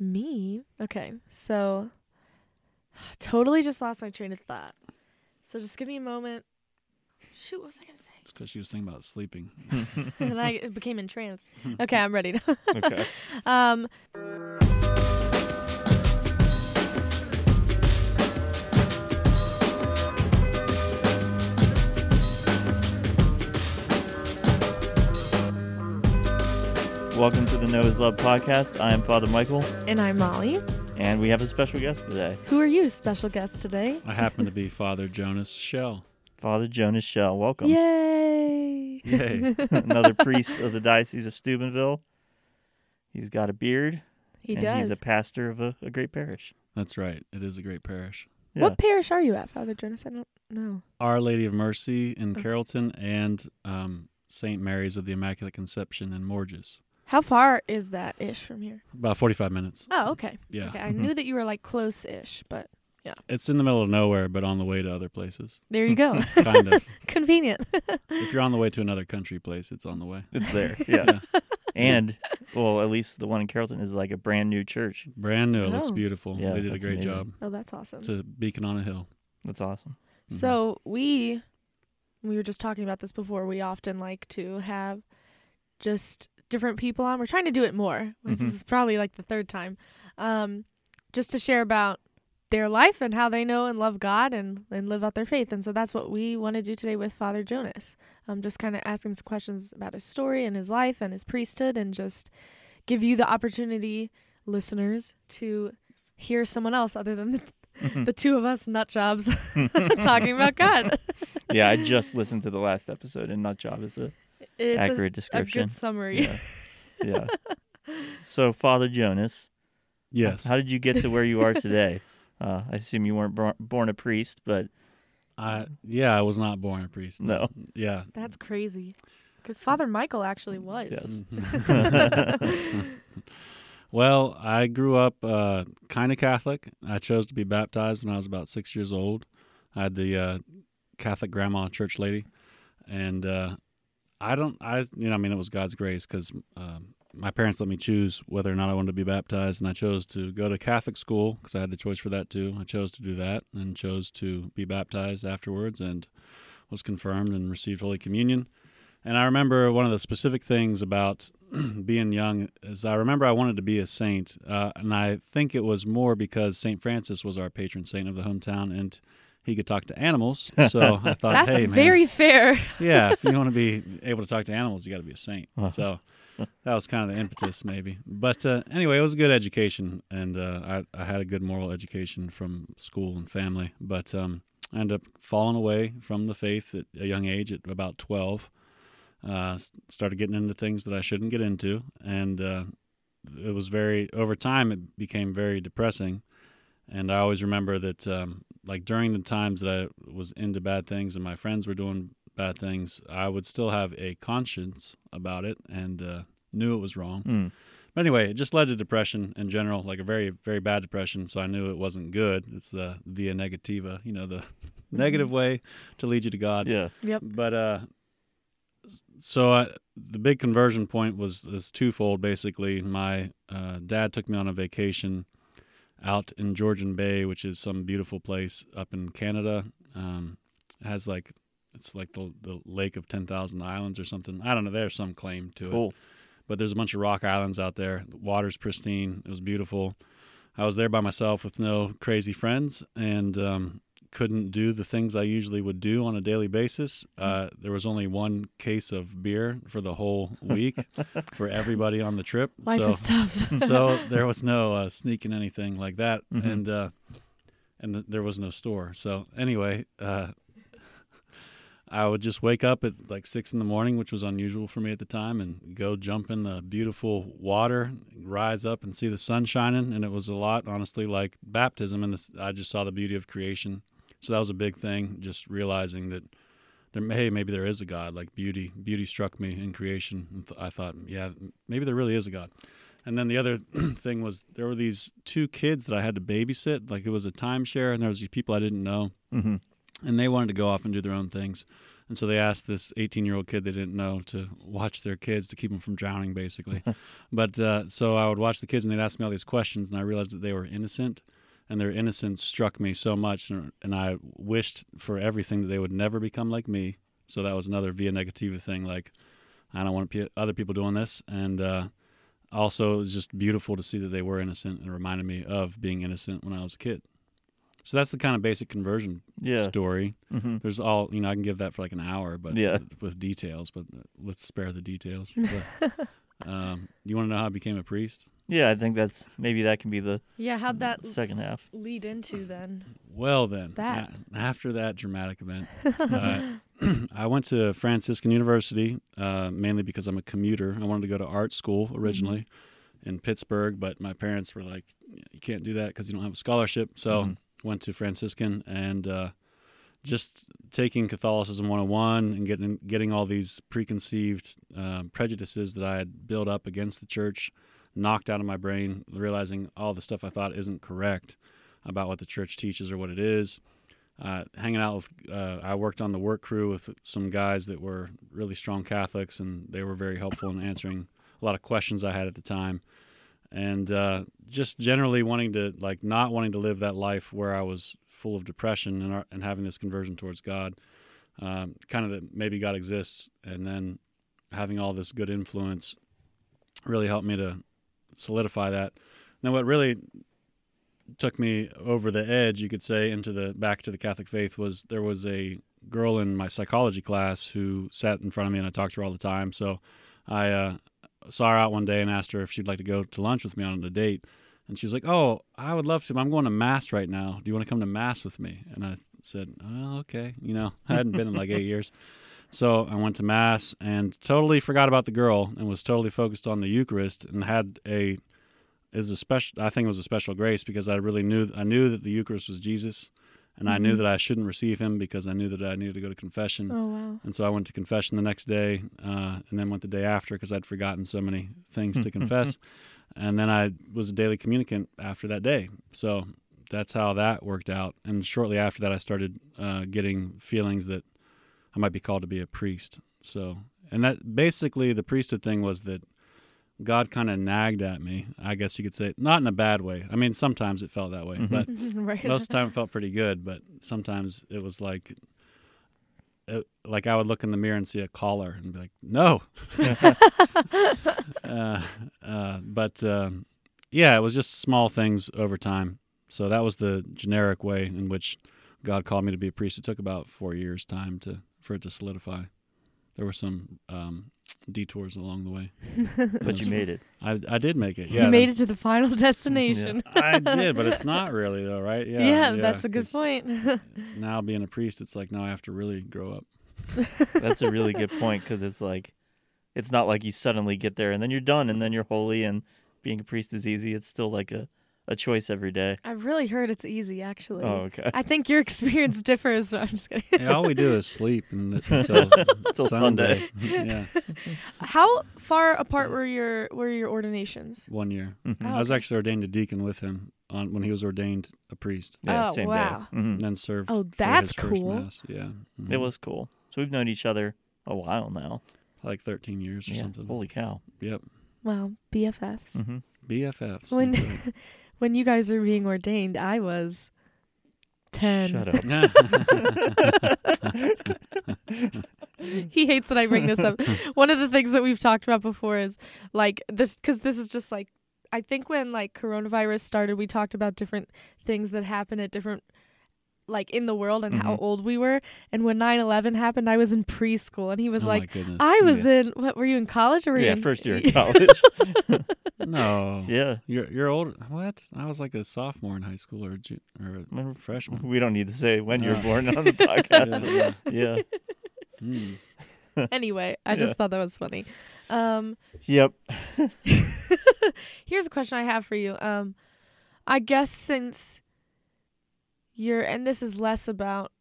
Me? Okay. So totally just lost my train of thought. So just give me a moment. Shoot, what was I gonna say? It's because she was thinking about sleeping. and I became entranced. Okay, I'm ready now. Okay. um Welcome to the Know His Love podcast. I am Father Michael, and I'm Molly. and we have a special guest today, Who are you, special guest today? I happen to be Father Jonas Shell. Father Jonas Shell. Welcome. Yay! Yay. Another priest of the Diocese of Steubenville. He's got a beard. He and does. He's a pastor of a, a great parish. That's right. It is a great parish. Yeah. What parish are you at, Father Jonas? I don't know. Our Lady of Mercy in Okay. Carrollton and um, St. Mary's of the Immaculate Conception in Morges. How far is that ish from here? About 45 minutes. Oh, okay. Yeah. Okay, I knew that you were like close ish, but yeah. It's in the middle of nowhere, but on the way to other places. there you go. Kind of. Convenient. if you're on the way to another country place, it's on the way. It's there. Yeah. and, well, at least the one in Carrollton is like a brand new church. Brand new. It looks Oh. beautiful. Yeah, they did a that's great amazing. job. oh, that's awesome. It's a beacon on a hill. That's awesome. Mhm. So we we were just talking about this before. We often like to have just different people on. We're trying to do it more. This Mhm. is probably like the third time. Um, just to share about their life and how they know and love God and, and live out their faith. And so that's what we want to do today with Father Jonas. Um, just kind of ask him some questions about his story and his life and his priesthood and just give you the opportunity, listeners, to hear someone else other than the, the two of us nut jobs talking about God. yeah, I just listened to the last episode, and nut job is a It's a- accurate a, description. good summary. Yeah. yeah. So, Father Jonas, Yes. how did you get to where you are today? Uh, I assume you weren't born a priest, but I, yeah, I was not born a priest. No. Yeah. That's crazy. Because Father Michael actually was. yes. well, I grew up uh, kind of Catholic. I chose to be baptized when I was about six years old. I had the uh, Catholic grandma church lady, and uh, I don't, I, you know, I mean, it was God's grace because um, my parents let me choose whether or not I wanted to be baptized, and I chose to go to Catholic school because I had the choice for that too. I chose to do that and chose to be baptized afterwards, and was confirmed and received Holy Communion. And I remember one of the specific things about being young is I remember I wanted to be a saint, uh, and I think it was more because Saint Francis was our patron saint of the hometown, and he could talk to animals. So I thought, That's hey, man, very fair. yeah, if you want to be able to talk to animals, you got to be a saint. Uh-huh. So that was kind of the impetus, maybe. But uh, anyway, it was a good education, and uh, I, I had a good moral education from school and family. But um, I ended up falling away from the faith at a young age, at about twelve. Uh, started getting into things that I shouldn't get into, and uh, it was very over time. It became very depressing, and I always remember that, um, like during the times that I was into bad things and my friends were doing bad things, I would still have a conscience about it and uh, knew it was wrong. Mm. But anyway, it just led to depression in general, like a very, very bad depression. So I knew it wasn't good. It's the via negativa, you know, the negative way to lead you to God. Yeah. Yep. But uh, so I, the big conversion point was was twofold. Basically, my uh, dad took me on a vacation out in Georgian Bay, which is some beautiful place up in Canada. Um, it has like it's like the the lake of ten thousand islands or something. I don't know. There's some claim to it but there's a bunch of rock islands out there. The water's pristine. It was beautiful. I was there by myself with no crazy friends and um, couldn't do the things I usually would do on a daily basis. Uh, there was only one case of beer for the whole week for everybody on the trip. Life so, is tough. so there was no uh, sneaking anything like that, Mhm. and uh, and th- there was no store. So anyway, uh, I would just wake up at like six in the morning, which was unusual for me at the time, and go jump in the beautiful water, rise up and see the sun shining, and it was a lot, honestly, like baptism. And this, I just saw the beauty of creation. So that was a big thing, just realizing that there, hey, maybe there is a God. Like beauty, beauty struck me in creation, and th- I thought, yeah, maybe there really is a God. And then the other thing was there were these two kids that I had to babysit. Like it was a timeshare, and there was these people I didn't know, hmm and they wanted to go off and do their own things. And so they asked this 18 year old kid they didn't know to watch their kids to keep them from drowning, basically. but uh, so I would watch the kids and they'd ask me all these questions, and I realized that they were innocent. And their innocence struck me so much, and, and I wished for everything that they would never become like me. So that was another via negativa thing. Like, I don't want other people doing this. And uh, also, it was just beautiful to see that they were innocent and reminded me of being innocent when I was a kid. So that's the kind of basic conversion Yeah. story. hmm There's all you know. I can give that for like an hour, but Yeah. with, with details. But uh, let's spare the details. But, um, you want to know how I became a priest? Yeah, I think that's maybe that can be the Yeah, how'd that second half. lead into then? Well, then, That. a- after that dramatic event, uh, I went to Franciscan University uh, mainly because I'm a commuter. I wanted to go to art school originally in Pittsburgh, but my parents were like, "You can't do that because you don't have a scholarship." So Mhm. went to Franciscan and uh, just taking Catholicism 101 and getting getting all these preconceived um, prejudices that I had built up against the church knocked out of my brain, realizing all the stuff I thought isn't correct about what the church teaches or what it is. Uh, hanging out with, uh, I worked on the work crew with some guys that were really strong Catholics, and they were very helpful in answering a lot of questions I had at the time. And uh, just generally wanting to, like, not wanting to live that life where I was full of depression and, and having this conversion towards God. Um, kind of that maybe God exists, and then having all this good influence really helped me to solidify that. Now, what really took me over the edge, you could say, into the back to the Catholic faith was there was a girl in my psychology class who sat in front of me and I talked to her all the time. So I uh, saw her out one day and asked her if she'd like to go to lunch with me on a date. And she was like, "Oh, I would love to. I'm going to mass right now. Do you want to come to mass with me?" And I said, "Oh, okay." You know, I hadn't been in like eight years, so I went to mass and totally forgot about the girl and was totally focused on the Eucharist and had a is a special. I think it was a special grace because I really knew I knew that the Eucharist was Jesus, and I knew Mhm. that I shouldn't receive him because I knew that I needed to go to confession. Oh wow. And so I went to confession the next day, uh, and then went the day after because I'd forgotten so many things to confess. And then I was a daily communicant after that day. So that's how that worked out. And shortly after that, I started uh, getting feelings that I might be called to be a priest. So, and that basically the priesthood thing was that God kind of nagged at me. I guess you could say, not in a bad way. I mean, sometimes it felt that way, Mhm. but right. most of the time it felt pretty good, but sometimes it was like, it, like I would look in the mirror and see a collar and be like, no. uh, uh, but um, yeah, it was just small things over time. So that was the generic way in which God called me to be a priest. It took about four years' time to for it to solidify. There were some um, detours along the way. But you made it. I, I did make it. you Yeah, made it to the final destination. I did, but it's not really though, right? Yeah, Yeah, that's a good point. Now being a priest, it's like now I have to really grow up. That's a really good point because it's like, it's not like you suddenly get there and then you're done and then you're holy and being a priest is easy. It's still like a, a choice every day. I've really heard it's easy, actually. Oh, okay. I think your experience differs. I'm just kidding. Yeah, all we do is sleep and, until, Till Sunday. yeah, How far apart were your were your ordinations? one year. Mhm. Oh, I was actually ordained a deacon with him on when he was ordained a priest, Yeah, Oh, same wow. day. Mhm. and then served. Oh, for that's his first cool. Mass. Yeah, mhm. It was cool. So we've known each other a while now. like 13 years or Yeah. something. Holy cow. Yep, Well, BFFs. hmm BFFs. When right. When you guys were being ordained, I was ten. Shut up. he hates that I bring this up. One of the things that we've talked about before is like this because this is just like I think when like coronavirus started, we talked about different things that happen at different like in the world and how Mhm. old we were. And when 9/11 happened, I was in preschool, and he was oh like, "I was Yeah. in what? Were you in college or were you Yeah, in first year of college. no. yeah. You're you're old. What? I was like a sophomore in high school or a, ju- or a freshman. We don't need to say when you were No. born on the podcast. Yeah. but yeah. Hmm. anyway, I just thought that was funny. Um, Yep. here's a question I have for you. Um, I guess since you're, and this is less about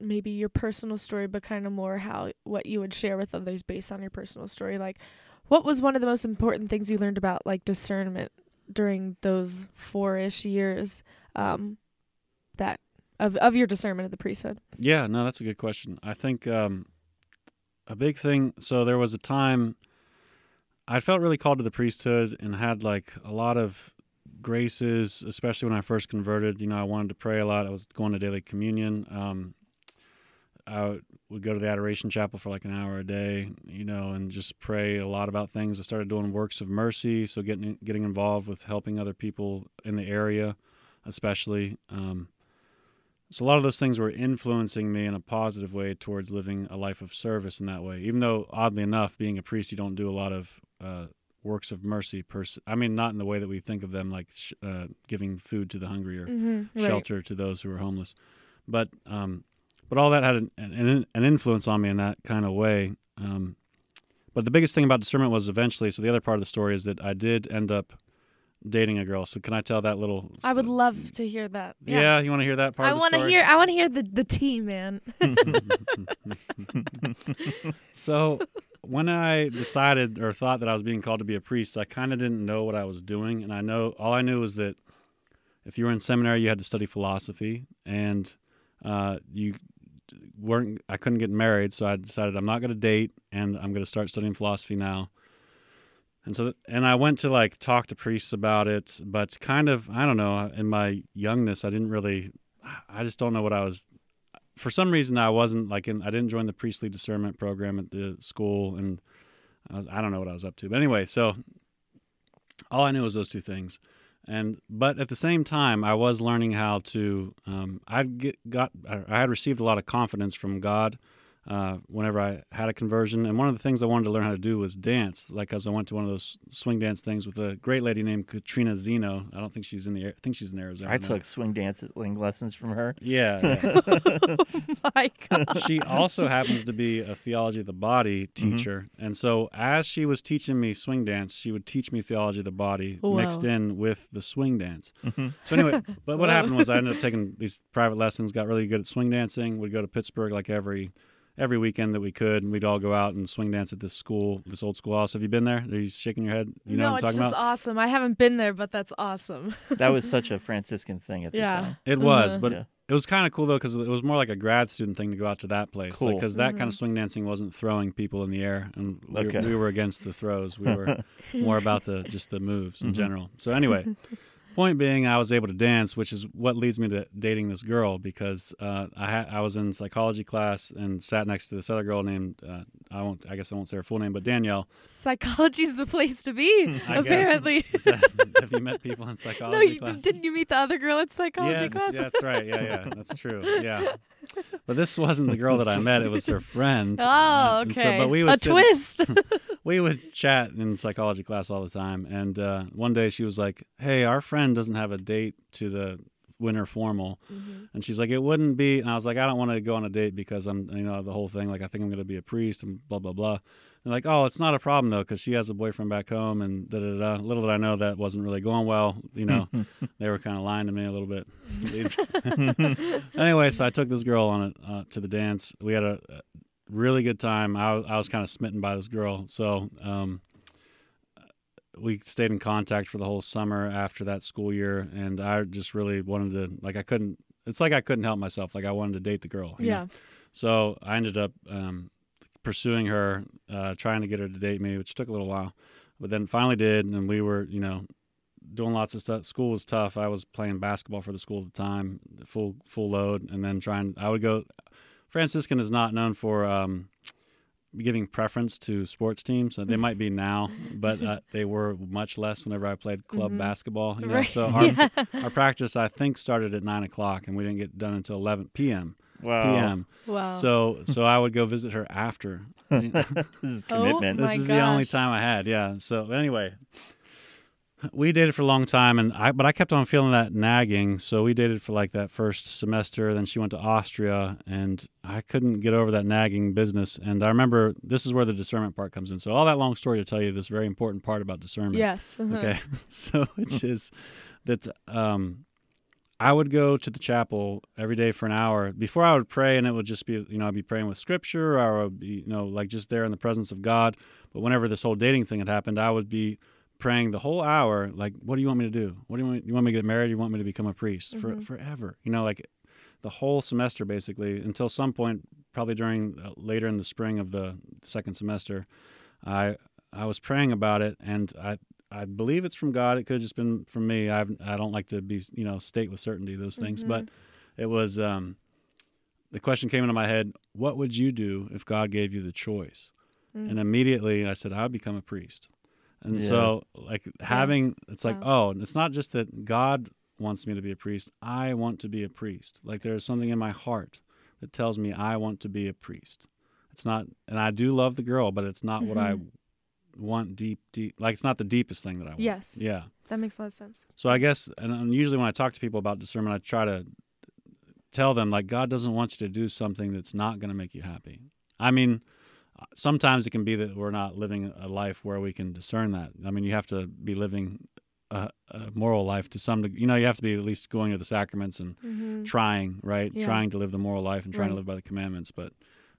maybe your personal story, but kind of more how what you would share with others based on your personal story. Like, what was one of the most important things you learned about like discernment during those four-ish years um, that of of your discernment of the priesthood? Yeah, no, that's a good question. I think um, a big thing. So there was a time I felt really called to the priesthood and had like a lot of graces, especially when I first converted. You know, I wanted to pray a lot. I was going to daily communion. Um, I would go to the adoration chapel for like an hour a day, you know, and just pray a lot about things. I started doing works of mercy, so getting getting involved with helping other people in the area, especially. Um, so a lot of those things were influencing me in a positive way towards living a life of service in that way. Even though, oddly enough, being a priest, you don't do a lot of uh, works of mercy. Per se. I mean, not in the way that we think of them, like sh- uh, giving food to the hungry or Mm-hmm. Right. shelter to those who are homeless. But um, but all that had an, an, an influence on me in that kind of way. Um, but the biggest thing about discernment was eventually. So the other part of the story is that I did end up dating a girl. So can I tell that little? I would love to hear that. Yeah, you want to hear that part? I want to hear. I want to hear the the tea, man. so when I decided or thought that I was being called to be a priest, I kind of didn't know what I was doing, and I know all I knew was that if you were in seminary, you had to study philosophy, and uh, you weren't. I couldn't get married, so I decided I'm not going to date, and I'm going to start studying philosophy now. And so, and I went to like talk to priests about it, but kind of, I don't know. In my youngness, I didn't really. I just don't know what I was for some reason I wasn't like in I didn't join the priestly discernment program at the school and I, was, I don't know what I was up to. But anyway so all I knew was those two things. And but at the same time I was learning how to um, I got I had received a lot of confidence from God uh, whenever I had a conversion and one of the things I wanted to learn how to do was dance like as I went to one of those swing dance things with a great lady named Katrina Zeno I don't think she's in the I think she's in Arizona I now. took swing dancing lessons from her. yeah, yeah. My God. she also happens to be a theology of the body Mm-hmm. teacher. And so as she was teaching me swing dance, she would teach me theology of the body Wow. mixed in with the swing dance. Mm-hmm. So anyway, but what happened was I ended up taking these private lessons, got really good at swing dancing, would go to Pittsburgh like every every weekend that we could, and we'd all go out and swing dance at this school, this old schoolhouse. Have you been there? Are you shaking your head? You know no, what I'm it's talking just about? awesome. I haven't been there, but that's awesome. That was such a Franciscan thing at the Yeah. time. It was, Uh-huh. but Yeah. it was kind of cool though because it was more like a grad student thing to go out to that place, Cool. because that kind Mhm. of swing dancing wasn't throwing people in the air, and we, Okay. we were against the throws. We were more about the just the moves in Mhm. general. So anyway, point being, I was able to dance, which is what leads me to dating this girl because uh, I I was in psychology class and sat next to this other girl named uh, I won't I guess I won't say her full name, but Danielle. Psychology's the place to be. I guess. apparently. That- have you met people in psychology no, you, classes? didn't you meet the other girl at psychology yes, class? yeah, that's right. Yeah, yeah, that's true. Yeah, but this wasn't the girl that I met. It was her friend. Oh, And so- okay. but we a would sit- twist. we would chat in psychology class all the time. And uh, one day she was like, "Hey, our friend doesn't have a date to the winter formal," Mhm. and she's like, "It wouldn't be." And I was like, "I don't want to go on a date because I'm, you know, the whole thing. Like, I think I'm going to be a priest and blah blah blah." And like, "Oh, it's not a problem though, because she has a boyfriend back home." And da da da. Little did I know that wasn't really going well. You know, they were kind of lying to me a little bit. anyway, so I took this girl on it uh, to the dance. We had a, a really good time. I, I was kind of smitten by this girl, so um, we stayed in contact for the whole summer after that school year, and I just really wanted to like I couldn't. It's like I couldn't help myself. Like I wanted to date the girl. you know? yeah. So I ended up um, pursuing her, uh, trying to get her to date me, which took a little while, but then finally did, and we were, you know, doing lots of stuff. School was tough. I was playing basketball for the school at the time, full full load, and then trying. I would go. Franciscan is not known for um, giving preference to sports teams. Uh, They might be now, but uh, they were much less whenever I played club Mhm. basketball. You know? Right. So our, yeah. our practice, I think, started at nine o'clock, and we didn't get done until eleven p.m. Wow. p.m. Wow. So so I would go visit her after. this is Oh, commitment. my this is the only time I had. Yeah. So anyway, we dated for a long time, and I but I kept on feeling that nagging. So we dated for like that first semester. Then she went to Austria, and I couldn't get over that nagging business. And I remember this is where the discernment part comes in. So all that long story to tell you this very important part about discernment. yes. uh-huh. Okay. so which is that um I would go to the chapel every day for an hour before I would pray, and it would just be, you know, I'd be praying with scripture, or I would be, you know, like just there in the presence of God. But whenever this whole dating thing had happened, I would be praying the whole hour, like, what do you want me to do? What do you want? You want me to get married? You want me to become a priest for Mhm. forever? You know, like the whole semester basically until some point probably during uh, later in the spring of the second semester, I I was praying about it, and I I believe it's from God. It could have just been from me. I I don't like to be you know state with certainty those things, but it was um, the question came into my head: What would you do if God gave you the choice? Mm. And immediately I said, I would become a priest. And Yeah. so, like having, it's like, Wow. oh, it's not just that God wants me to be a priest. I want to be a priest. Like there's something in my heart that tells me I want to be a priest. It's not, and I do love the girl, but it's not what I Mhm. want deep, deep. Like it's not the deepest thing that I want. Yes. Yeah. That makes a lot of sense. So I guess, and, and usually when I talk to people about discernment, I try to tell them like God doesn't want you to do something that's not going to make you happy. I mean, sometimes it can be that we're not living a life where we can discern that. I mean, you have to be living a, a moral life to some degree. You know, you have to be at least going to the sacraments and Mm-hmm. trying, right? Yeah. Trying to live the moral life and trying to live by the commandments. But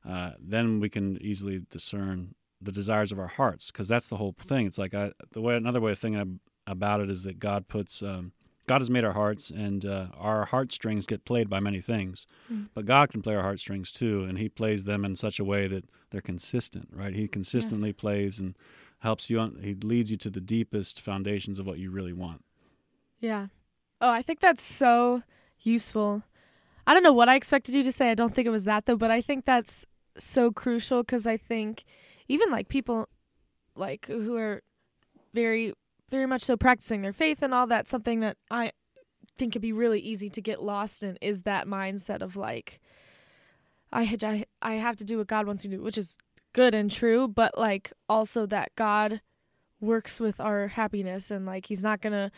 uh, then we can easily discern the desires of our hearts because that's the whole thing. It's like I, the way another way of thinking about it is that God puts um, God has made our hearts, and uh, our heartstrings get played by many things, Mm. but God can play our heartstrings too, and He plays them in such a way that they're consistent, right? He consistently plays and helps you. On, he leads you to the deepest foundations of what you really want. Yeah. Oh, I think that's so useful. I don't know what I expected you to say. I don't think it was that though, but I think that's so crucial because I think even like people like who are very very much so practicing their faith and all that something that I think could be really easy to get lost in is that mindset of like I had I, I have to do what God wants me to do, which is good and true, but like also that God works with our happiness and like he's not going to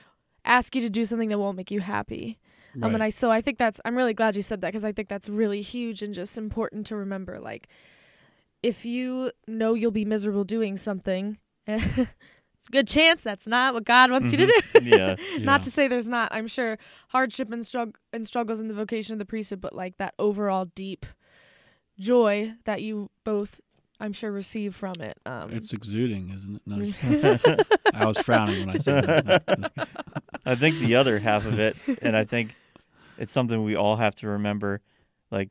ask you to do something that won't make you happy. Um, and I so I think that's I'm really glad you said that because I think that's really huge and just important to remember. Like, if you know you'll be miserable doing something, it's a good chance that's not what God wants you to do. Mhm. Yeah. Yeah. Not to say there's not, I'm sure, hardship and strugg- and struggles in the vocation of the priesthood, but like that overall deep joy that you both, I'm sure, receive from it. Um, It's exuding, isn't it? No. I was frowning when I said that. No. I think the other half of it, and I think it's something we all have to remember, like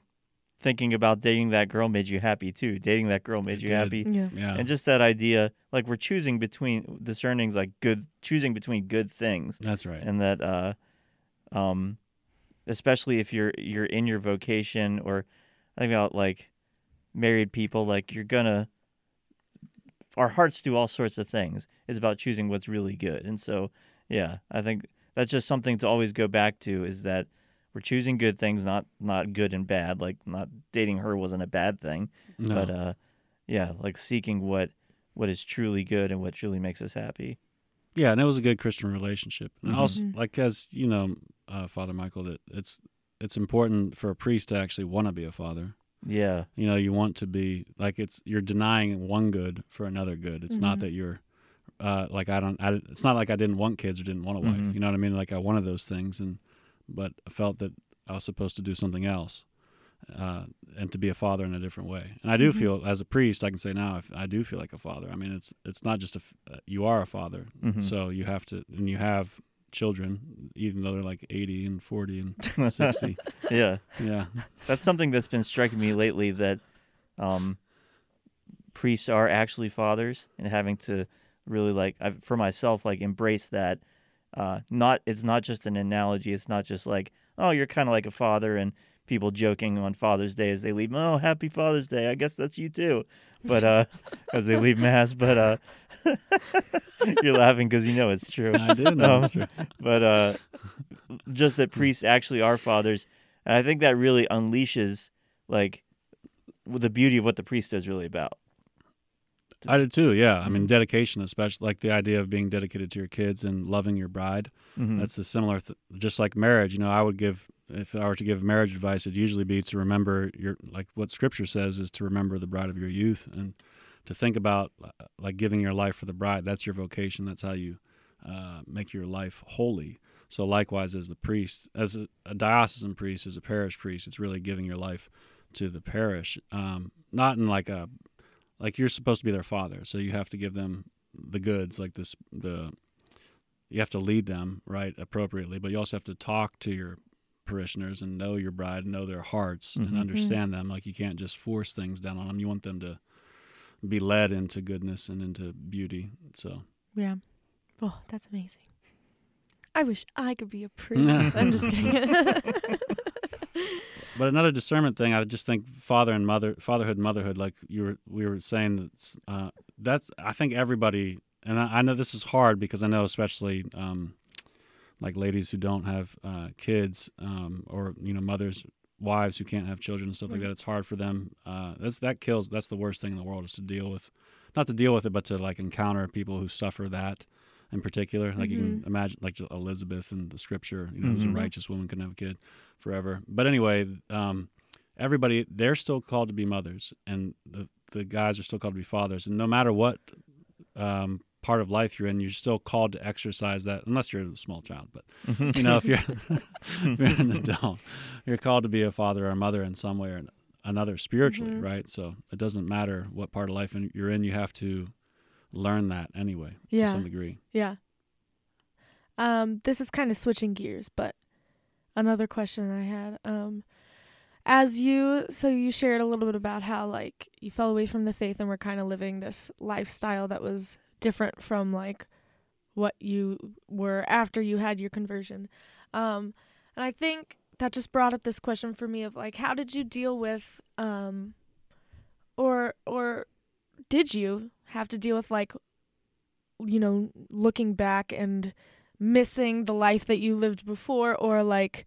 thinking about dating that girl made you happy too. Dating that girl made It you did. happy. yeah. yeah. And just that idea, like we're choosing between discerning like good choosing between good things. That's right. And that uh um especially if you're you're in your vocation or I think about like married people, like you're gonna our hearts do all sorts of things. It's about choosing what's really good. And so yeah, I think that's just something to always go back to is that we're choosing good things, not not good and bad. Like not dating her wasn't a bad thing, no. but uh, yeah, like seeking what what is truly good and what truly makes us happy. Yeah, and it was a good Christian relationship. And Mhm. also, Mhm. like as you know, uh, Father Michael, that it's it's important for a priest to actually want to be a father. Yeah, You know, you want to be like it's you're denying one good for another good. It's not Mhm. that you're uh, like I don't. I, it's not like I didn't want kids or didn't want a wife. Mhm. You know what I mean? Like I wanted those things, and but I felt that I was supposed to do something else. Uh, and to be a father in a different way, and I do Mhm. feel as a priest, I can say now, I do feel like a father. I mean, it's it's not just a f- uh, you are a father, Mhm. so you have to, and you have children, even though they're like 80 and 40 and 60. yeah. yeah. That's something that's been striking me lately that um, priests are actually fathers and having to really like i for myself like embrace that. Uh, not it's not just an analogy. It's not just like oh you're kind of like a father and people joking on Father's Day as they leave. Oh happy Father's Day. I guess that's you too. But uh, as they leave mass, but uh, you're laughing because you know it's true. I do know Um, that's true. but uh, just that priests actually are fathers, and I think that really unleashes like the beauty of what the priesthood is really about. I did too. Yeah. I mean, Mhm. dedication, especially like the idea of being dedicated to your kids and loving your bride. Mhm. That's the similar, th- just like marriage. You know, I would give, if I were to give marriage advice, it'd usually be to remember your, like what scripture says is to remember the bride of your youth and to think about uh, like giving your life for the bride. That's your vocation. That's how you uh, make your life holy. So likewise, as the priest, as a, a diocesan priest, as a parish priest, it's really giving your life to the parish, um, not in like a like you're supposed to be their father, so you have to give them the goods, like this the you have to lead them right appropriately, but you also have to talk to your parishioners and know your bride and know their hearts Mhm. and understand them. Like you can't just force things down on them. You want them to be led into goodness and into beauty. So Yeah. Oh, that's amazing. I wish I could be a priest. I'm just kidding. But another discernment thing, I just think father and mother, fatherhood and motherhood, like you were, we were saying, that's, uh, that's I think everybody, and I, I know this is hard because I know especially um, like ladies who don't have uh, kids um, or you know mothers, wives who can't have children and stuff like that. It's hard for them. Uh, that's that kills. That's the worst thing in the world is to deal with, not to deal with it, but to like encounter people who suffer that in particular. Like you can imagine, like Elizabeth in the scripture, you know, who's a righteous woman can have a kid forever. But anyway, um, everybody they're still called to be mothers, and the the guys are still called to be fathers. And no matter what um, part of life you're in, you're still called to exercise that, unless you're a small child. But you know, if you're if you're an adult, you're called to be a father or a mother in some way or another spiritually, Mhm. right? So it doesn't matter what part of life you're in, you have to learn that anyway Yeah. to some degree. yeah. Um, this is kind of switching gears, but another question I had. Um, as you, so you shared a little bit about how like you fell away from the faith and were kind of living this lifestyle that was different from like what you were after you had your conversion. Um, and I think that just brought up this question for me of like, how did you deal with, um, or or did you have to deal with like, you know, looking back and missing the life that you lived before, or like,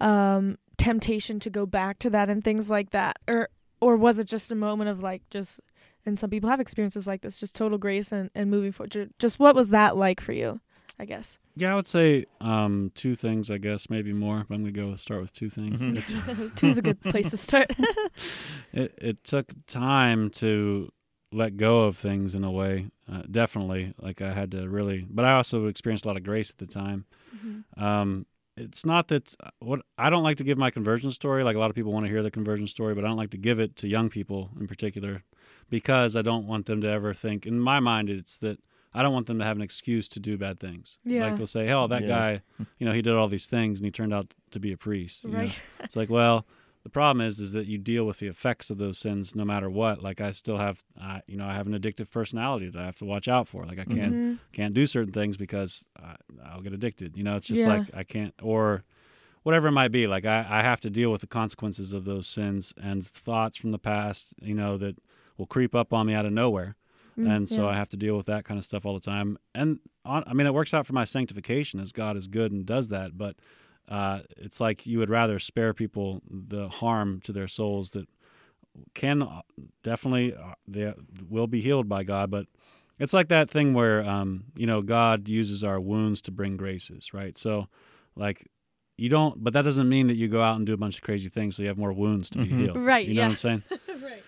um, temptation to go back to that and things like that, or or was it just a moment of like just and some people have experiences like this, just total grace and, and moving forward. Just what was that like for you? I guess. Yeah, I would say um, two things. I guess maybe more. If I'm gonna go start with two things. Mhm. It, Two's a good place to start. it it took time to let go of things in a way. Uh, definitely, like I had to really, but I also experienced a lot of grace at the time. Um, it's not that what I don't like to give my conversion story. Like a lot of people want to hear the conversion story, but I don't like to give it to young people in particular because I don't want them to ever think. In my mind, it's that I don't want them to have an excuse to do bad things. Yeah. Like they'll say, "Hell, that Yeah. guy, you know, he did all these things and he turned out to be a priest." you know? right. It's like, well, the problem is, is that you deal with the effects of those sins no matter what. Like I still have, uh, you know, I have an addictive personality that I have to watch out for. Like I can't Mhm. can't do certain things because I, I'll get addicted. You know, it's just Yeah. like I can't or whatever it might be. Like I, I have to deal with the consequences of those sins and thoughts from the past. You know that will creep up on me out of nowhere, Mm, and so yeah. I have to deal with that kind of stuff all the time. And on, I mean, it works out for my sanctification as God is good and does that. But uh, it's like you would rather spare people the harm to their souls that can uh, definitely uh, they will be healed by God, but it's like that thing where um, you know God uses our wounds to bring graces, right? So, like you don't, but that doesn't mean that you go out and do a bunch of crazy things so you have more wounds to be Mhm. healed, Right, You know yeah. what I'm saying? right.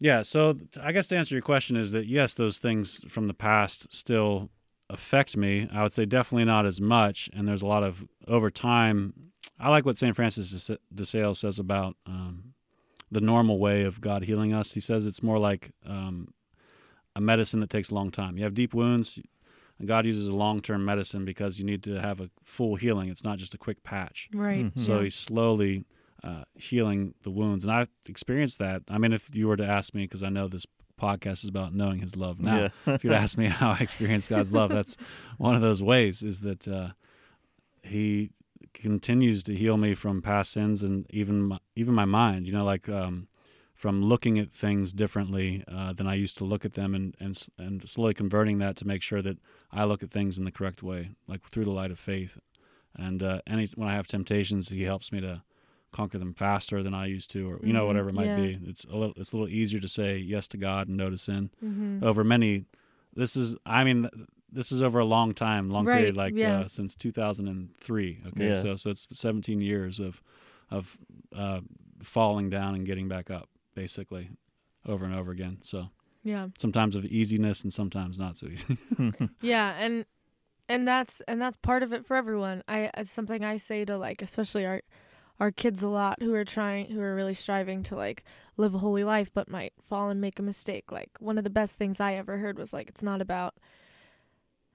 Yeah. So I guess to answer your question is that yes, those things from the past still affect me. I would say definitely not as much, and there's a lot of over time. I like what St. Francis de Sales says about um, the normal way of God healing us. He says it's more like um, a medicine that takes a long time. You have deep wounds, and God uses a long-term medicine because you need to have a full healing. It's not just a quick patch. Right. Mhm. So yeah. he's slowly uh, healing the wounds, and I've experienced that. I mean, if you were to ask me, because I know this podcast is about knowing His love now. Yeah. if you'd ask me how I experience God's love, that's one of those ways. Is that uh, He continues to heal me from past sins and even my, even my mind. You know, like um, from looking at things differently uh, than I used to look at them, and and and slowly converting that to make sure that I look at things in the correct way, like through the light of faith. And uh, any when I have temptations, He helps me to conquer them faster than I used to, or you know Mhm, whatever it might yeah. be. It's a little it's a little easier to say yes to God and no to sin Mhm. over many. This is I mean this is over a long time, long Right, period, like yeah. uh, since 2003. Okay, Yeah. so so it's 17 years of of uh, falling down and getting back up, basically, over and over again. So Yeah. sometimes of easiness and sometimes not so easy. Yeah, and and that's and that's part of it for everyone. I it's something I say to like especially our our kids a lot who are trying who are really striving to like live a holy life but might fall and make a mistake. Like one of the best things I ever heard was like it's not about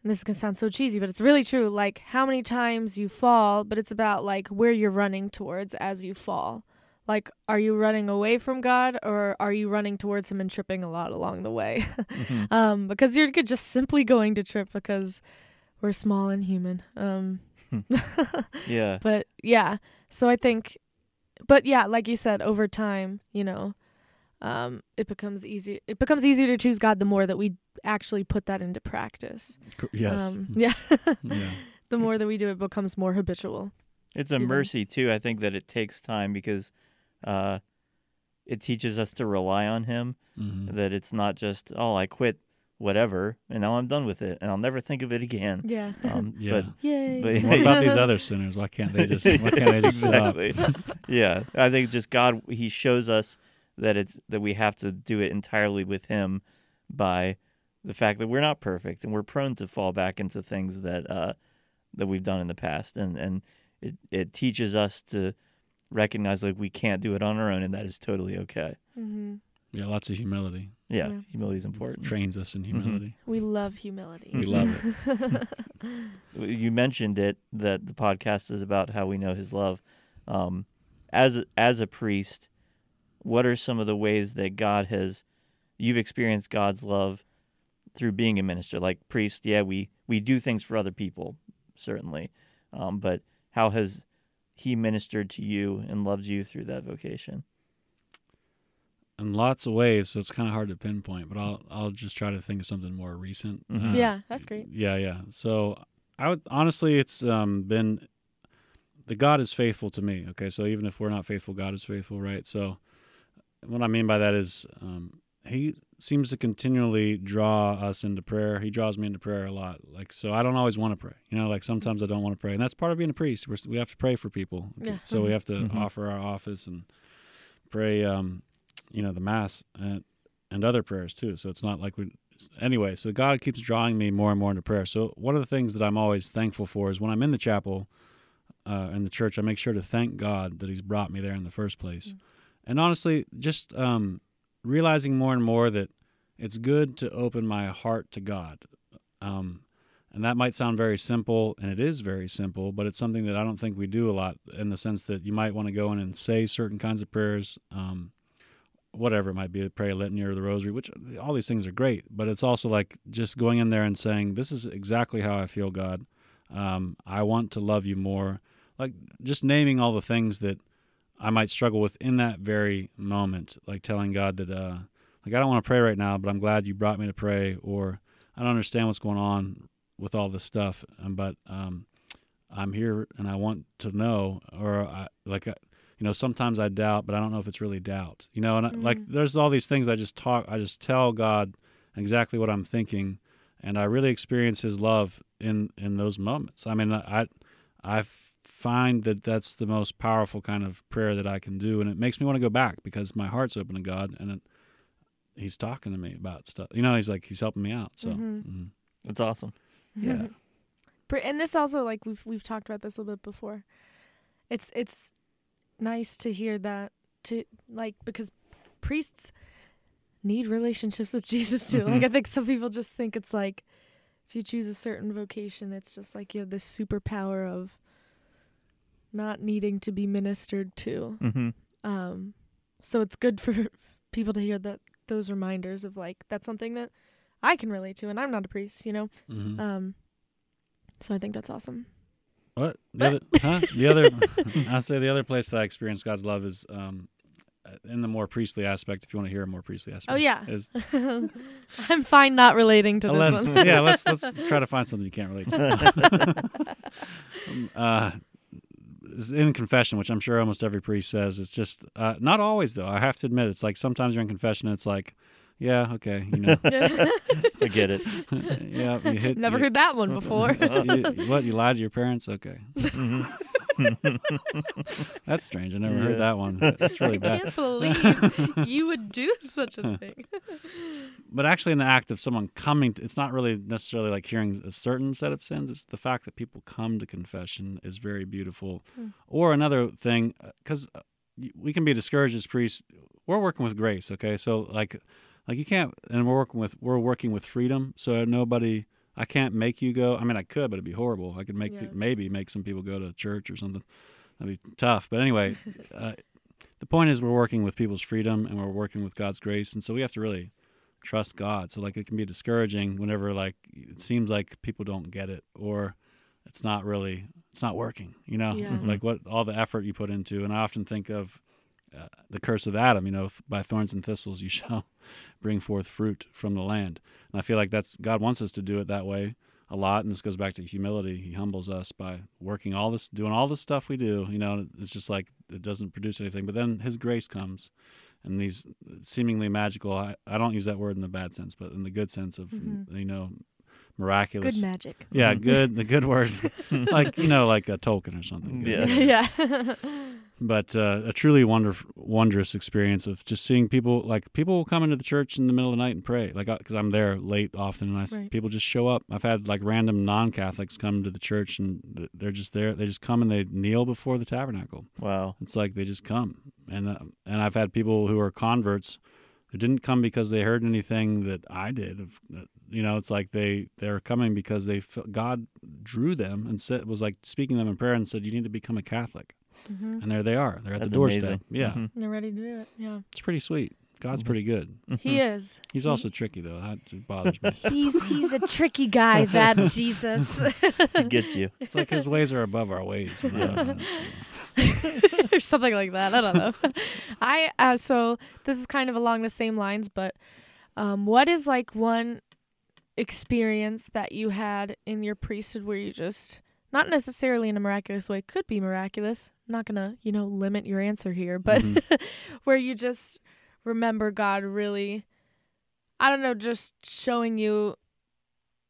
and this can sound so cheesy, but it's really true. Like how many times you fall, but it's about like where you're running towards as you fall. Like, are you running away from God or are you running towards Him and tripping a lot along the way? Mhm. um, because you're just simply going to trip because we're small and human. Um, Yeah. but yeah, so I think, but yeah, like you said, over time, you know, um, it becomes easy. It becomes easier to choose God the more that we actually put that into practice. Yes. Um, yeah. yeah. the more that we do, it becomes more habitual. It's a even- mercy too. I think that it takes time because uh, it teaches us to rely on Him. Mhm. That it's not just oh I quit whatever and now I'm done with it and I'll never think of it again. Yeah. Um, Yeah. Yay. but- what about these other sinners? Why can't they just? Why can't they just stop? exactly. yeah, I think just God He shows us that it's that we have to do it entirely with Him by the fact that we're not perfect and we're prone to fall back into things that uh, that we've done in the past and and it it teaches us to recognize like we can't do it on our own and that is totally okay. hmm Yeah, lots of humility. Yeah, Yeah. humility is important. Trains us in humility. We love humility. We love it. you mentioned it that the podcast is about how we know his love um, as as a priest what are some of the ways that god has you've experienced god's love through being a minister like priest yeah we we do things for other people certainly um, but how has he ministered to you and loved you through that vocation In lots of ways, so it's kind of hard to pinpoint. But I'll I'll just try to think of something more recent. Mhm. Yeah, that's great. Yeah, yeah. So I would honestly, it's um, been the God is faithful to me. Okay, so even if we're not faithful, God is faithful, right? So what I mean by that is um, He seems to continually draw us into prayer. He draws me into prayer a lot. Like so, I don't always want to pray. You know, like sometimes I don't want to pray, and that's part of being a priest. We're, we have to pray for people. Yeah. So we have to Mhm. offer our office and pray. Um, you know, the mass and and other prayers too. So it's not like we anyway, so God keeps drawing me more and more into prayer. So one of the things that I'm always thankful for is when I'm in the chapel uh, in the church, I make sure to thank God that He's brought me there in the first place. Mm. And honestly, just um, realizing more and more that it's good to open my heart to God. Um, and that might sound very simple, and it is very simple, but it's something that I don't think we do a lot in the sense that you might want to go in and say certain kinds of prayers. Um, whatever it might be, pray a litany or the rosary, which all these things are great, but it's also like just going in there and saying, "This is exactly how I feel, God. Um, I want to love you more." Like just naming all the things that I might struggle with in that very moment, like telling God that, uh, like I don't want to pray right now, but I'm glad you brought me to pray, or I don't understand what's going on with all this stuff, but um, I'm here and I want to know, or I, like. I, you know sometimes i doubt but i don't know if it's really doubt you know and I, like Mm. there's all these things i just talk i just tell god exactly what i'm thinking and i really experience his love in in those moments i mean i i find that that's the most powerful kind of prayer that i can do and it makes me want to go back because my heart's open to god and it, he's talking to me about stuff you know he's like he's helping me out so Mhm. mhm. that's awesome Yeah. And this also like we've we've talked about this a little bit before. It's it's nice to hear that to like because priests need relationships with Jesus too. Like I think some people just think it's like if you choose a certain vocation, it's just like you have this superpower of not needing to be ministered to. mm-hmm. Um, so it's good for people to hear that those reminders of like that's something that I can relate to, and I'm not a priest, you know. Mhm. Um, so I think that's awesome. What the other? Huh? The other? I'd say the other place that I experience God's love is um, in the more priestly aspect. If you want to hear a more priestly aspect. Oh yeah, Is I'm fine not relating to this one. yeah, let's let's try to find something you can't relate to. Uh, in confession, which I'm sure almost every priest says, it's just uh, not always though. I have to admit, it's like sometimes you're in confession, and it's like, yeah, okay, you know, i get it yeah, you hit. Never you, heard that one before. you- what you lied to your parents? Okay, Mhm. that's strange. I never Yeah. heard that one. That's really I bad. can't believe you would do such a thing. but actually in the act of someone coming to, it's not really necessarily like hearing a certain set of sins it's the fact that people come to confession is very beautiful Hmm. or another thing because we can be discouraged as priests we're working with grace okay so like like you can't and we're working with we're working with freedom so nobody I can't make you go. I mean, I could, but it'd be horrible. I could make Yeah. maybe make some people go to church or something. That'd be tough. But anyway, uh, the point is we're working with people's freedom and we're working with God's grace, and so we have to really trust God. So like it can be discouraging whenever like it seems like people don't get it or it's not really it's not working. You know, Yeah. Like what all the effort you put into. And I often think of uh, the curse of Adam. You know, by thorns and thistles you shall bring forth fruit from the land. And I feel like that's God wants us to do it that way a lot. And this goes back to humility. He humbles us by working all this, doing all the stuff we do. You know, it's just like it doesn't produce anything. But then His grace comes, and these seemingly magical. I, I don't use that word in the bad sense, but in the good sense of Mhm. you know miraculous. Good magic. Yeah, Mhm. good. The good word, like you know, like a Tolkien or something. Good. Yeah. yeah. But uh, a truly wonder, wondrous experience of just seeing people. Like people will come into the church in the middle of the night and pray. Like because I'm there late often, and I s Right. people just show up. I've had like random non-Catholics come to the church, and they're just there. They just come and they kneel before the tabernacle. Wow. It's like they just come, and uh, and I've had people who are converts who didn't come because they heard anything that I did. Of, uh, you know, it's like they they're coming because they felt God drew them and said was like speaking to them in prayer and said, "You need to become a Catholic." Hmm And there they are. They're at That's the doorstep. amazing. Yeah, Mhm. They're ready to do it. Yeah. it's pretty sweet. God's Mhm. pretty good. He Mhm. is. He's He- also tricky though. That bothers me. He's he's a tricky guy, that Jesus. He gets you. It's like his ways are above our ways. and I don't know, it's- or something like that. I don't know. I uh, so this is kind of along the same lines, but um, what is like one experience that you had in your priesthood where you just not necessarily in a miraculous way could be miraculous. I'm not gonna you know limit your answer here, but Mhm. where you just remember God really, I don't know, just showing you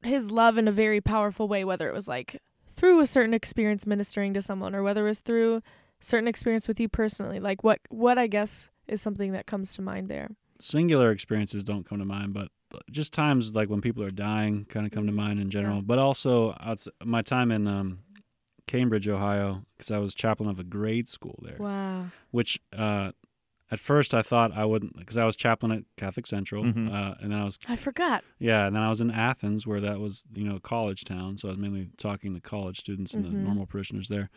His love in a very powerful way, whether it was like through a certain experience ministering to someone, or whether it was through certain experience with you personally. Like what what I guess is something that comes to mind there. singular experiences don't come to mind, but just times like when people are dying kind of come to Mhm. mind in general. Yeah. But also my time in um, Cambridge, Ohio, because I was chaplain of a grade school there, Wow. which uh, at first I thought I wouldn't, because I was chaplain at Catholic Central, Mhm. uh, and then I was I forgot. yeah, and then I was in Athens where that was you know a college town, so I was mainly talking to college students and Mhm. the normal parishioners there.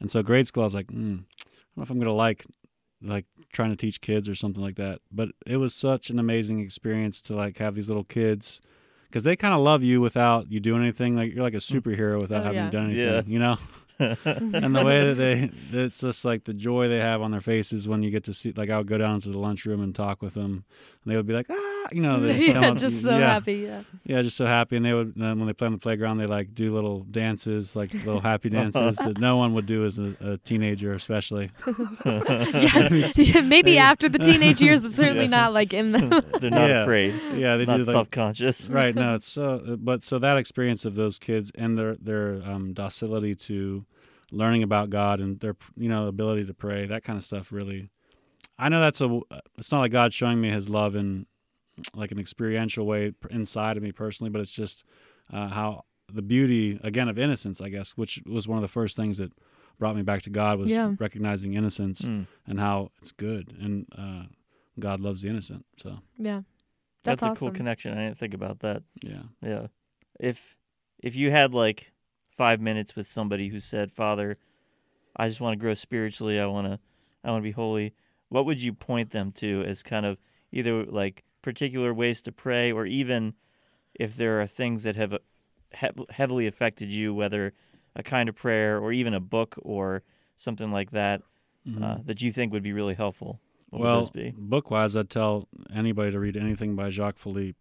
And so grade school, I was like, mm, I don't know if I'm gonna like like trying to teach kids or something like that. But it was such an amazing experience to like have these little kids because they kind of love you without you doing anything. Like you're like a mm. superhero without Oh, having yeah. done anything, Yeah. you know. and the way that they, it's just like the joy they have on their faces when you get to see. Like I would go down to the lunchroom and talk with them, and they would be like, ah, you know, they just, yeah, up- just so yeah. happy. Yeah. Yeah, just so happy. And they would, then when they play on the playground, they like do little dances, like little happy dances that no one would do as a, a teenager, especially. yeah. yeah, Maybe after the teenage years, but certainly Yeah. not like in the. They're not Yeah. afraid. Yeah, they're not do like self-conscious. right. No, it's so. But so that experience of those kids and their their um, docility to learning about God and their you know ability to pray, that kind of stuff really. I know that's a. It's not like God showing me His love in like an experiential way inside of me personally, but it's just uh, how the beauty again of innocence, I guess, which was one of the first things that brought me back to God was Yeah. recognizing innocence Mm. and how it's good and uh, God loves the innocent. So yeah. That's, That's, a cool connection. I didn't think about that. yeah, Yeah. If if you had like five minutes with somebody who said, "Father, I just want to grow spiritually. I want to, I want to be holy," what would you point them to as kind of either like particular ways to pray, or even if there are things that have uh, heavily affected you, whether a kind of prayer or even a book or something like that, Mhm. uh, that you think would be really helpful? What well, book wise, I'd tell anybody to read anything by Jacques Philippe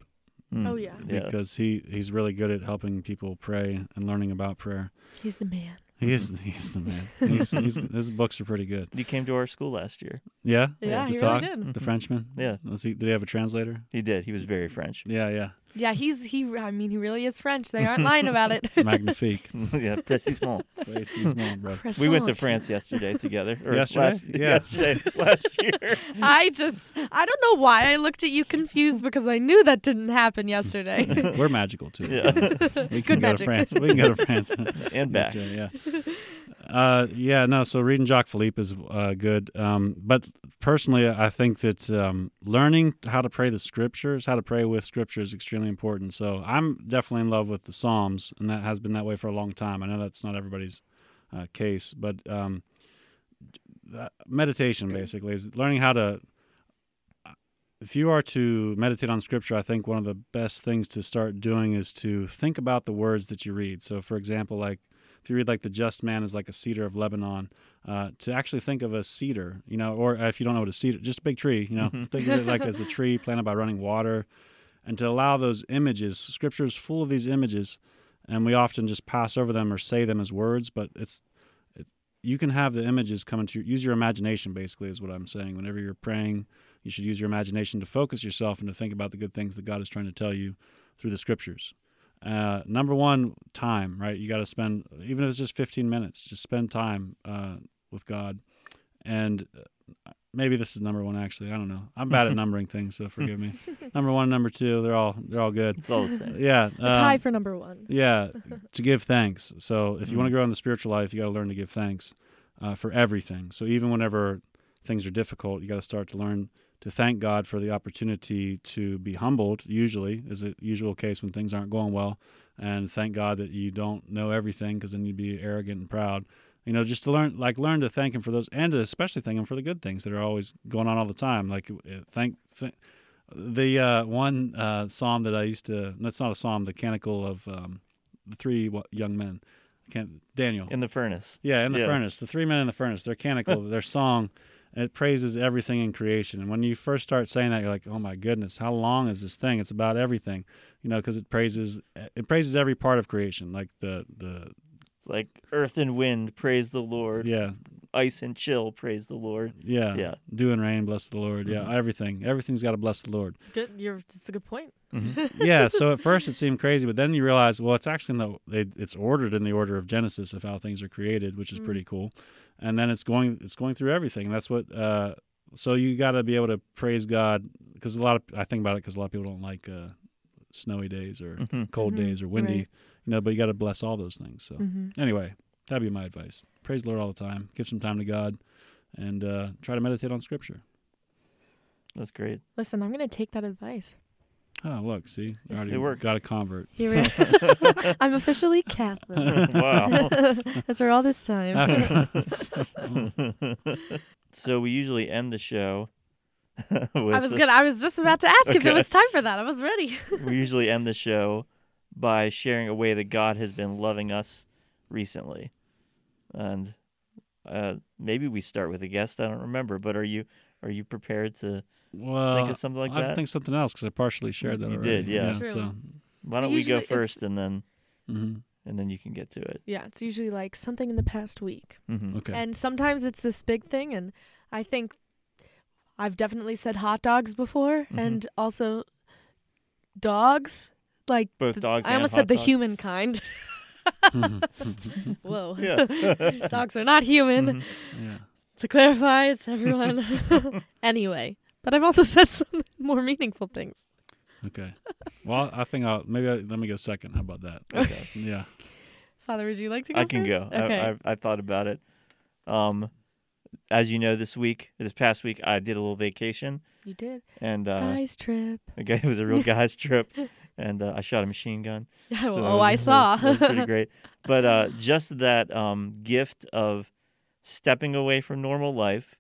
Mm. Oh, yeah. yeah. because he, he's really good at helping people pray and learning about prayer. He's the man. He is he's the man. He's, he's, his books are pretty good. He came to our school last year. Yeah, Yeah, the he talk, really did. the Frenchman. Yeah. Was he? Did he have a translator? He did. He was very French. Yeah, yeah. Yeah, he's he. I mean, he really is French. They aren't lying about it. Magnifique. yeah, précisément. Way too small, bro. We went to France yesterday together. Or Yesterday? Last, Yeah. Yesterday, last year. I just, I don't know why I looked at you confused because I knew that didn't happen yesterday. We're magical too. Yeah. We Good can go magic. to France. We can go to France. and back. Yesterday, yeah. Uh, yeah, no. So reading Jacques Philippe is uh, good. Um, but personally, I think that um, learning how to pray the scriptures, how to pray with scripture, is extremely important. So I'm definitely in love with the Psalms, and that has been that way for a long time. I know that's not everybody's uh, case, but um, meditation basically is learning how to. If you are to meditate on scripture, I think one of the best things to start doing is to think about the words that you read. So, for example, like if you read like the just man is like a cedar of Lebanon, uh, to actually think of a cedar, you know, or if you don't know what a cedar, just a big tree, you know, Mhm. think of it like as a tree planted by running water, and to allow those images. Scripture is full of these images, and we often just pass over them or say them as words, but it's it, you can have the images come into your, use your imagination. Basically, is what I'm saying. Whenever you're praying, you should use your imagination to focus yourself and to think about the good things that God is trying to tell you through the scriptures. Uh, number one, time, right? You got to spend, even if it's just 15 minutes, just spend time uh, with God. And uh, maybe this is number one, actually. I don't know. I'm bad at numbering things, so forgive me. number one, number two, they're all they're all good. It's all the same. Yeah, A tie um, for number one. yeah, to give thanks. So if you want to grow in the spiritual life, you got to learn to give thanks uh, for everything. So even whenever things are difficult, you got to start to learn to thank God for the opportunity to be humbled. Usually, is a usual case when things aren't going well, and thank God that you don't know everything, because then you'd be arrogant and proud. You know, just to learn, like, learn to thank Him for those, and to especially thank Him for the good things that are always going on all the time. Like, uh, thank, thank the uh, one uh, psalm that I used to. That's not a psalm. The canticle of um, the three young men. Can't, Daniel. In the furnace. Yeah, in the Yeah. furnace. The three men in the furnace, their canticle, their song, it praises everything in creation. And when you first start saying that, you're like, oh my goodness, how long is this thing? It's about everything, you know, because it praises it praises every part of creation, like the the It's like earth and wind, praise the Lord. yeah Ice and chill, praise the Lord. yeah Yeah. dew and rain, bless the Lord. Yeah, Mhm. everything everything's got to bless the Lord. Good. You're. That's a good point. Mm-hmm. yeah. So at first it seemed crazy, but then you realize, well, it's actually in the it's ordered in the order of Genesis of how things are created, which is Mm. pretty cool. And then it's going it's going through everything. That's what. Uh, so you got to be able to praise God because a lot of I think about it because a lot of people don't like uh, snowy days or hmm cold Mhm, days or windy, right. you know. But you got to bless all those things. So hmm anyway, that'd be my advice. Praise the Lord all the time. Give some time to God, and uh, try to meditate on Scripture. That's great. Listen, I'm gonna take that advice. Oh, look, see, I already It worked. got a convert. Here we I'm officially Catholic. wow. After all this time. so we usually end the show with I was good. I was just about to ask if it was time for that. I was ready. we usually end the show by sharing a way that God has been loving us recently. And uh, maybe we start with a guest. I don't remember, but are you are you prepared to Well, think of something like I that? think something else because I partially shared that. You already. did, yeah. That's true. So, Why don't we go first and then mhm. and then you can get to it. yeah, it's usually like something in the past week. hmm okay. And sometimes it's this big thing and I think I've definitely said hot dogs before Mhm. and also dogs. Like Both the- dogs I and almost hot said the human kind. Mhm. Whoa. Yeah. dogs are not human. Mhm. yeah. To clarify, it's everyone. anyway, but I've also said some more meaningful things. Okay. Well, I think I'll maybe I, let me go second. How about that? Okay. Yeah. Father, would you like to go I can first? go. Okay. I, I, I thought about it. Um, as you know, this week, this past week, I did a little vacation, you did. and uh, Guys trip. okay, it was a real guy's trip, and uh, I shot a machine gun. Yeah, So oh, was- I that was- saw. that was pretty great. But uh, just that um, gift of stepping away from normal life,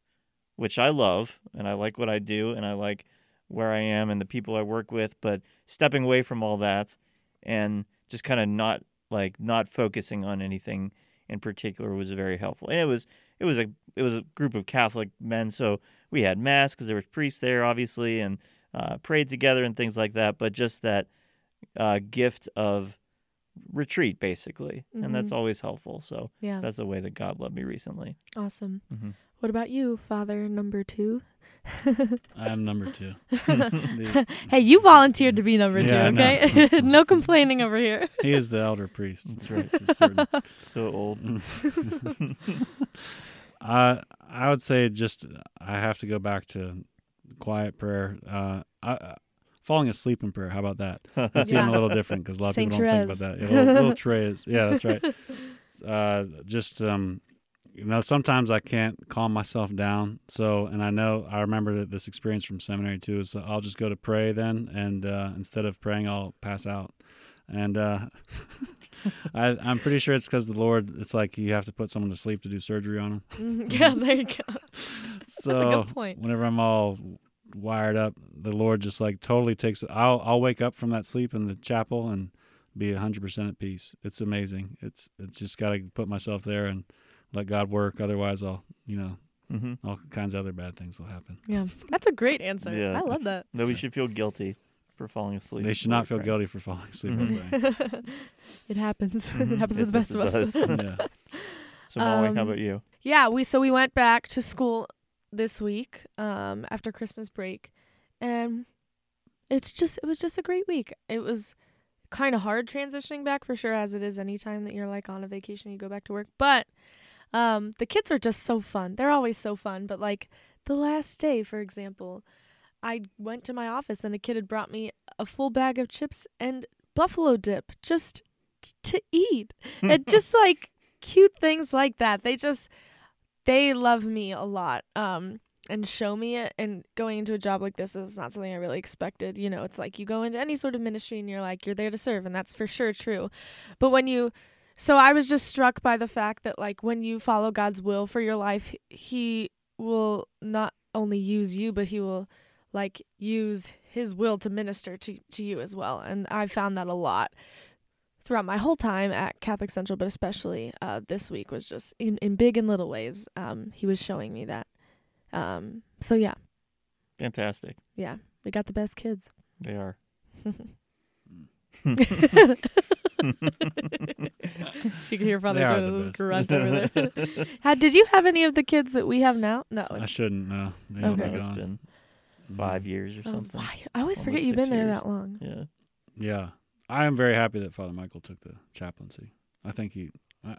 which I love, and I like what I do, and I like where I am and the people I work with. But stepping away from all that, and just kind of not like not focusing on anything in particular was very helpful. And it was it was a it was a group of Catholic men, so we had mass because there was priests there, obviously, and uh, prayed together and things like that. But just that uh, gift of retreat, basically, and that's Mhm. always helpful. So yeah, that's the way that God loved me recently. awesome. Mhm. What about you, Father number two? I'm number two. Hey, you volunteered to be number Yeah, two, okay? no complaining over here. he is the elder priest. That's right. This is certain. So old. uh, I would say just I have to go back to quiet prayer. Uh, I, uh, falling asleep in prayer. How about that? That's Yeah. even a little different because a lot of Saint people don't think about that. Yeah, little, little Therese. Yeah, that's right. uh, just um, you know, sometimes I can't calm myself down. So, and I know I remember this experience from seminary too. Is I'll just go to pray then, and uh, instead of praying, I'll pass out. And uh, I, I'm pretty sure it's because the Lord. It's like you have to put someone to sleep to do surgery on them. Yeah, there you go. So good point. whenever I'm all wired up, the Lord just like totally takes. I'll I'll wake up from that sleep in the chapel and be hundred percent at peace. It's amazing. It's it's just got to put myself there and let God work. Otherwise, I'll you know hmm all kinds of other bad things will happen. Yeah, that's a great answer. Yeah. I love that. Nobody should feel guilty for falling asleep. They should not feel praying. guilty for falling asleep. Mhm. it happens. Mhm. It happens to the best of us. yeah. So Molly, how Um, about you? Yeah, we so we went back to school this week um after Christmas break and it's just it was just a great week. It was kind of hard transitioning back for sure as it is anytime that you're like on a vacation you go back to work. But um the kids are just so fun. They're always so fun, but like the last day for example, I went to my office and a kid had brought me a full bag of chips and buffalo dip just t- to eat. and just like cute things like that. They just they love me a lot. Um and show me it and going into a job like this is not something I really expected. You know, it's like you go into any sort of ministry and you're like you're there to serve and that's for sure true. But when you so I was just struck by the fact that like when you follow God's will for your life, he will not only use you but he will like use his will to minister to to you as well. And I found that a lot throughout my whole time at Catholic Central, but especially uh, this week was just in, in big and little ways. Um, he was showing me that. Um, so yeah, Fantastic. yeah, we got the best kids. They are. You can hear Father They are the Jonas best. grunt over there. How, did you have any of the kids that we have now? No. I shouldn't. No, they Okay. be It's been Mhm. five years or oh, something. I, I always Almost forget you've six been there years. that long. Yeah. Yeah, I am very happy that Father Michael took the chaplaincy. I think he, I,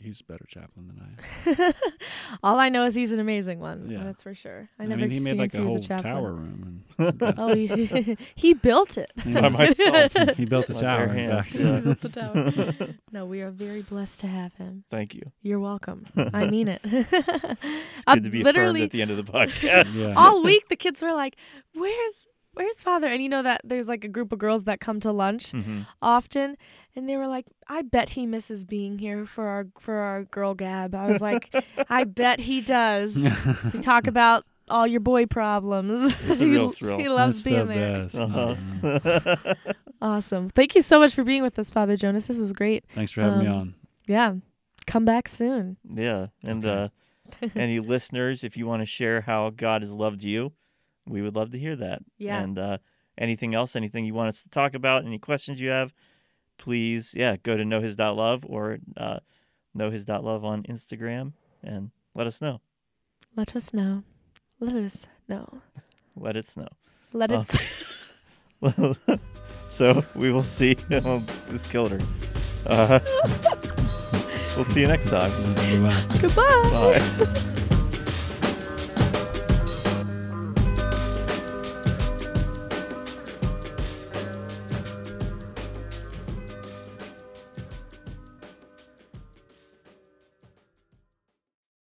he's a better chaplain than I am. All I know is he's an amazing one. Yeah. That's for sure. I I, never mean, he made like experienced a whole as a chaplain. tower room, and Oh, he, he built it. He By myself. he built the My tower. In fact, yeah. built the tower. No, we are very blessed to have him. Thank you. You're welcome. I mean it. It's good to be affirmed literally at the end of the podcast. Yeah. all week the kids were like, "Where's where's father?" And you know that there's like a group of girls that come to lunch hmm often, and they were like, "I bet he misses being here for our for our girl gab." I was like, "I bet he does." so talk about all your boy problems. It's a He- real thrill. He loves That's the being there. best. Uh-huh. Awesome. Thank you so much for being with us, Father Jonas. This was great. Thanks for having me Um, on. Yeah. Come back soon. yeah. And Okay. uh, any listeners, if you want to share how God has loved you, we would love to hear that. Yeah. And uh, anything else, anything you want us to talk about, any questions you have, please, yeah, go to knowhis.love or uh, knowhis.love on Instagram and let us know. Let us know. Let us know. Let it snow. Let it. Oh. so we will see. Oh, just killed her. Uh, we'll see you next time. Bye-bye. Goodbye. Bye.